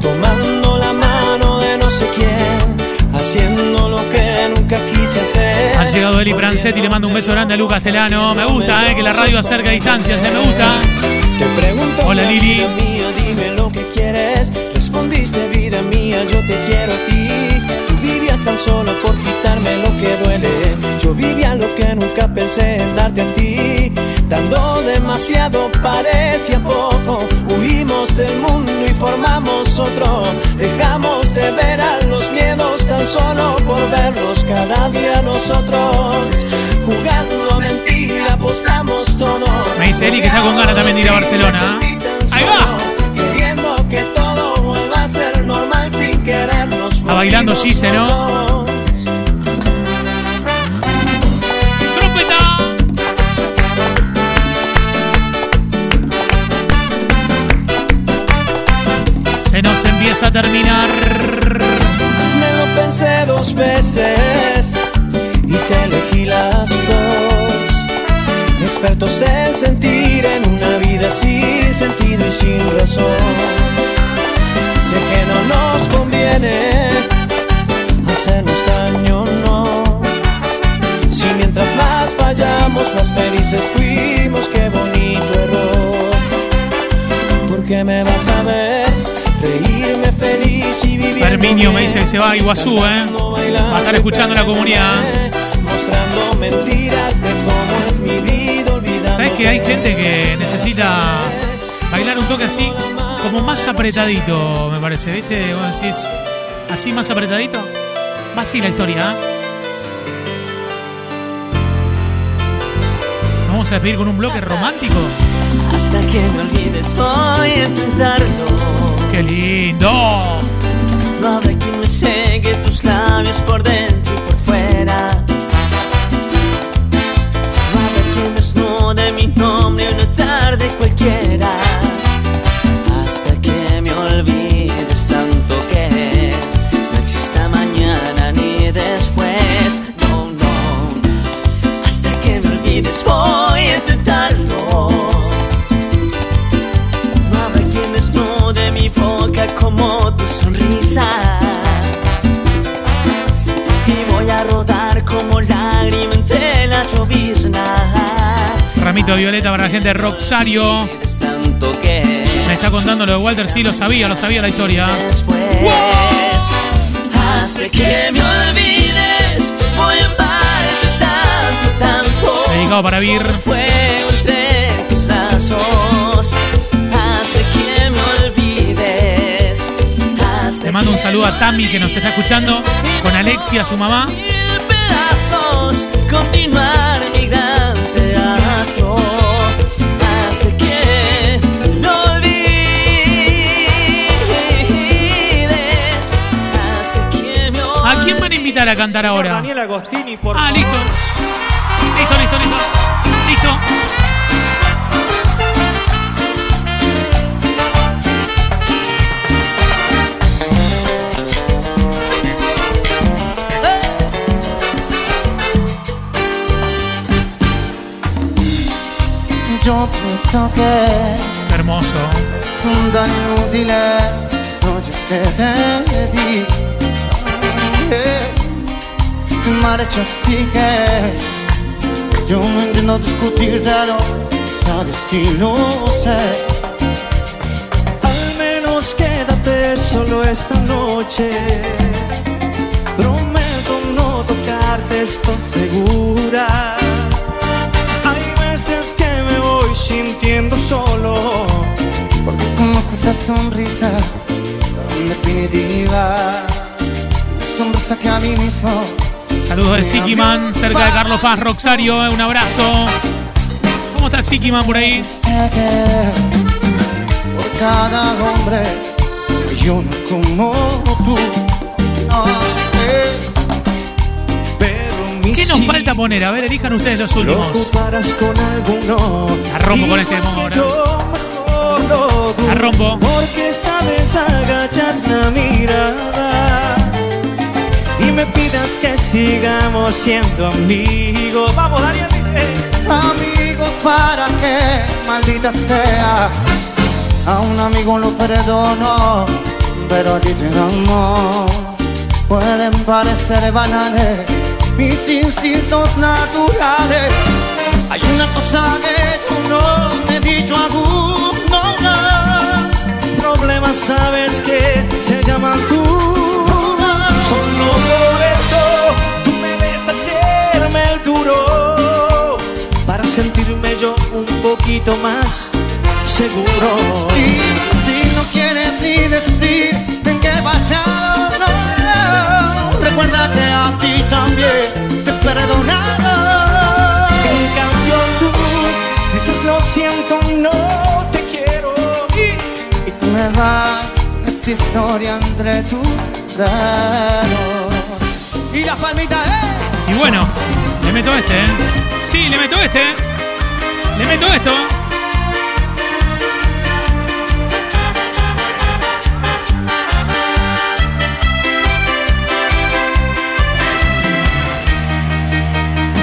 S4: tomando la mano de no sé quién, haciendo lo que nunca quise hacer.
S2: Ha llegado Eli Brancetti y le mando un beso grande a Lucas Telano. Me gusta, eh, que la radio acerca distancias, eh, me gusta.
S4: Te pregunto,
S2: Hola, Lili.
S4: Respondiste, vida mía, yo te quiero a ti. Tú vivías tan solo por quitarme lo que duele. Yo vivía lo que nunca pensé en darte a ti. Dando demasiado parecía poco. Huimos del mundo y formamos otro. Dejamos de ver a los miedos tan solo por verlos cada día nosotros. Jugando a mentira, apostamos todo.
S2: Me dice Eli que está con ganas también de ir a Barcelona. ¿eh? Bailando Gise, ¿no? Se nos empieza a terminar.
S4: Me lo pensé dos veces y te elegí las dos. Expertos en sentir en una vida sin sentido y sin razón. Sé que no nos conviene fallamos, más felices fuimos, qué bonito error. Porque me vas a ver reírme feliz y vivir.
S2: Herminio me dice que se va a Iguazú, ¿eh? Va a estar escuchando la comunidad.
S4: Mostrando mentiras de cómo es mi vida.
S2: ¿Sabes que hay gente que necesita bailar un toque así, como más apretadito, me parece? ¿Viste? Si es así más apretadito, va así la historia. ¿eh? Vamos a despedir con un bloque romántico.
S4: Hasta que me olvides voy a intentarlo.
S2: ¡Qué lindo!
S4: No habrá quien me seque tus labios por dentro y por fuera. No habrá quien desnude mi nombre una tarde cualquiera.
S2: Violeta para la gente de Roxario. Me está contando lo de Walter, sí, lo sabía, lo sabía la historia.
S4: me tanto.
S2: Dedicado para Vir. Le mando un saludo a Tami que nos está escuchando, con Alexia, su mamá. Invitar a cantar ahora?
S10: Daniel Agostini, por
S2: Ah, listo. Listo, listo, listo. Listo.
S4: Yo pienso que
S2: hermoso.
S4: son tan inútiles noches que te di. Te marchas así que yo no entiendo discutírtelo, sabes si lo sé.
S10: Al menos quédate solo esta noche. Prometo no tocarte, estoy segura.
S4: sintiendo solo.
S16: Porque conozco esa sonrisa tan definitiva. Sonrisa que a mí mismo.
S2: Saludos de Sikiman, cerca de Carlos Paz, Roxario, eh, un abrazo. ¿Cómo está Sikiman por ahí?
S16: Por cada hombre hay uno como tú.
S2: ¿Qué nos falta poner? A ver, elijan ustedes los
S4: Lo
S2: últimos. La rompo con este
S4: yo lo dudo,
S2: La rompo.
S4: Porque esta vez agachas la mirada me pidas que sigamos siendo amigos. Vamos, Daniel dice.
S16: Amigos, para que maldita sea. A un amigo lo perdono, pero a ti te amo. Pueden parecer banales mis instintos naturales. Hay una cosa que yo no te he dicho aún, no, no.
S4: Problemas sabes que se llaman tú. Sentirme yo un poquito más seguro.
S16: Y si no quieres ni decir en qué basado, no, no. Recuerda que a ti también te he perdonado.
S4: En cambio tú dices lo siento, no te quiero. Y
S16: Y tú me vas esta historia entre tus dedos. Y la palmita, ¡eh!
S2: Y bueno, le meto este, ¿eh? Sí, le meto este. Le meto esto.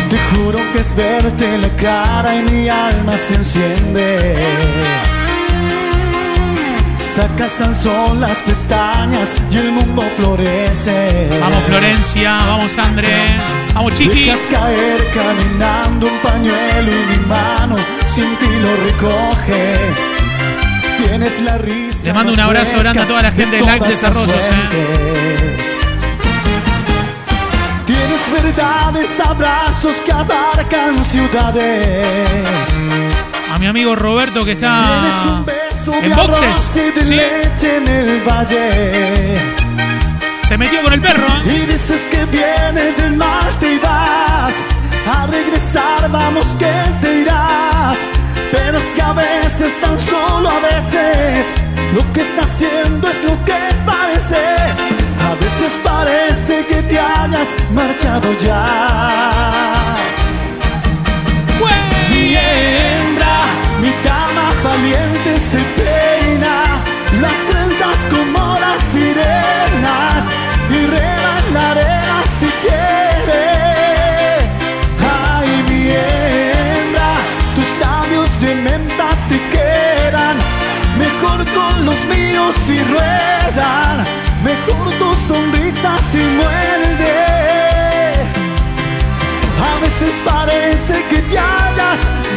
S8: Te juro que es verte la cara y mi alma se enciende. Sacas al sol las pestañas y el mundo florece.
S2: Vamos Florencia, vamos André, vamos Chiqui.
S8: Dejas caer caminando un pañuelo y mi mano sin ti lo recoge. Tienes la risa.
S2: Mando un abrazo grande a toda la gente de Live Desarrollos, eh.
S8: Tienes verdades, abrazos que abarcan ciudades.
S2: A mi amigo Roberto que está en boxes. Sí,
S8: en el valle.
S2: se metió con el perro. ¿eh?
S8: Y dices que vienes del norte y vas a regresar, vamos que te irás. Pero es que a veces, tan solo a veces, lo que está haciendo es lo que parece. A veces parece que te hayas marchado ya.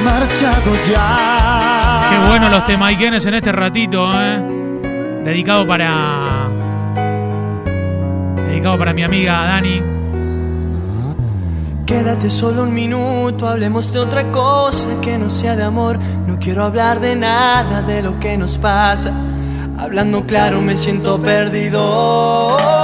S8: Marchado ya.
S2: Qué bueno los temaiquenes en este ratito, ¿eh? Dedicado para. Dedicado para mi amiga Dani.
S4: Quédate solo un minuto, hablemos de otra cosa que no sea de amor. No quiero hablar de nada de lo que nos pasa. Hablando claro, me siento perdido.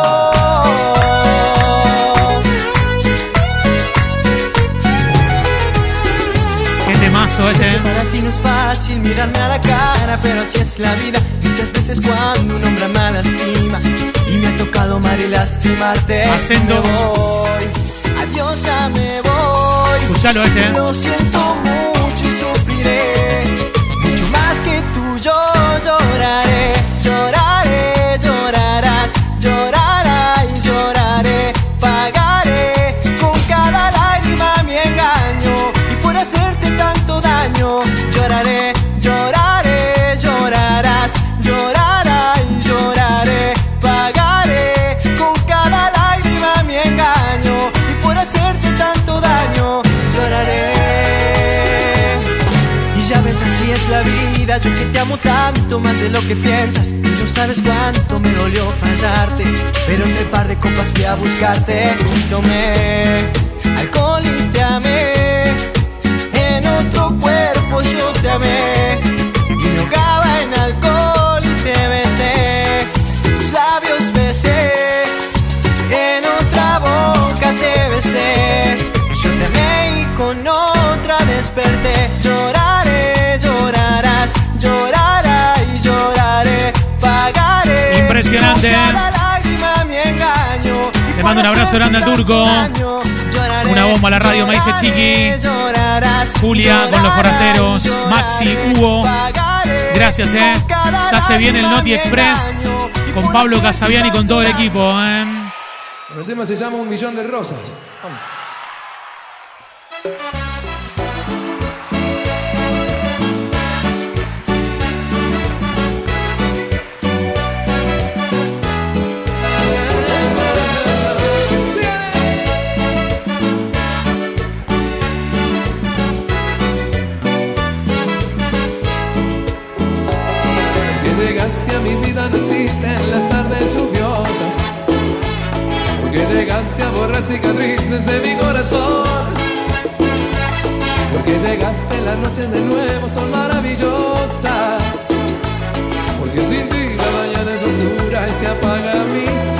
S2: ¿Eh?
S4: Para ti no es fácil mirarme a la cara, pero así es la vida. Muchas veces cuando un hombre me lastima y me ha tocado amar y lastimarte. Me voy, adiós, ya me voy.
S2: Escuchalo este.
S4: Lo siento mucho y sufriré. Mucho más que tú yo. Lloraré, vida Yo que te amo tanto más de lo que piensas. Y no sabes cuánto me dolió fallarte Pero entre par de copas fui a buscarte. Y tomé alcohol y te amé. En otro cuerpo yo te amé.
S2: Le mando un abrazo grande al turco. Una bomba a la radio, me dice Chiqui. Julia con los forasteros. Maxi, Hugo. Gracias, eh. Ya se viene el Noti Express con Pablo Casabian y con todo el equipo, eh.
S3: El tema se llama Un Millón de Rosas. Vamos. mi vida no existen las tardes lluviosas. Porque llegaste a borrar cicatrices de mi corazón. Porque llegaste las noches de nuevo son maravillosas. Porque sin ti la mañana es oscura y se apaga mis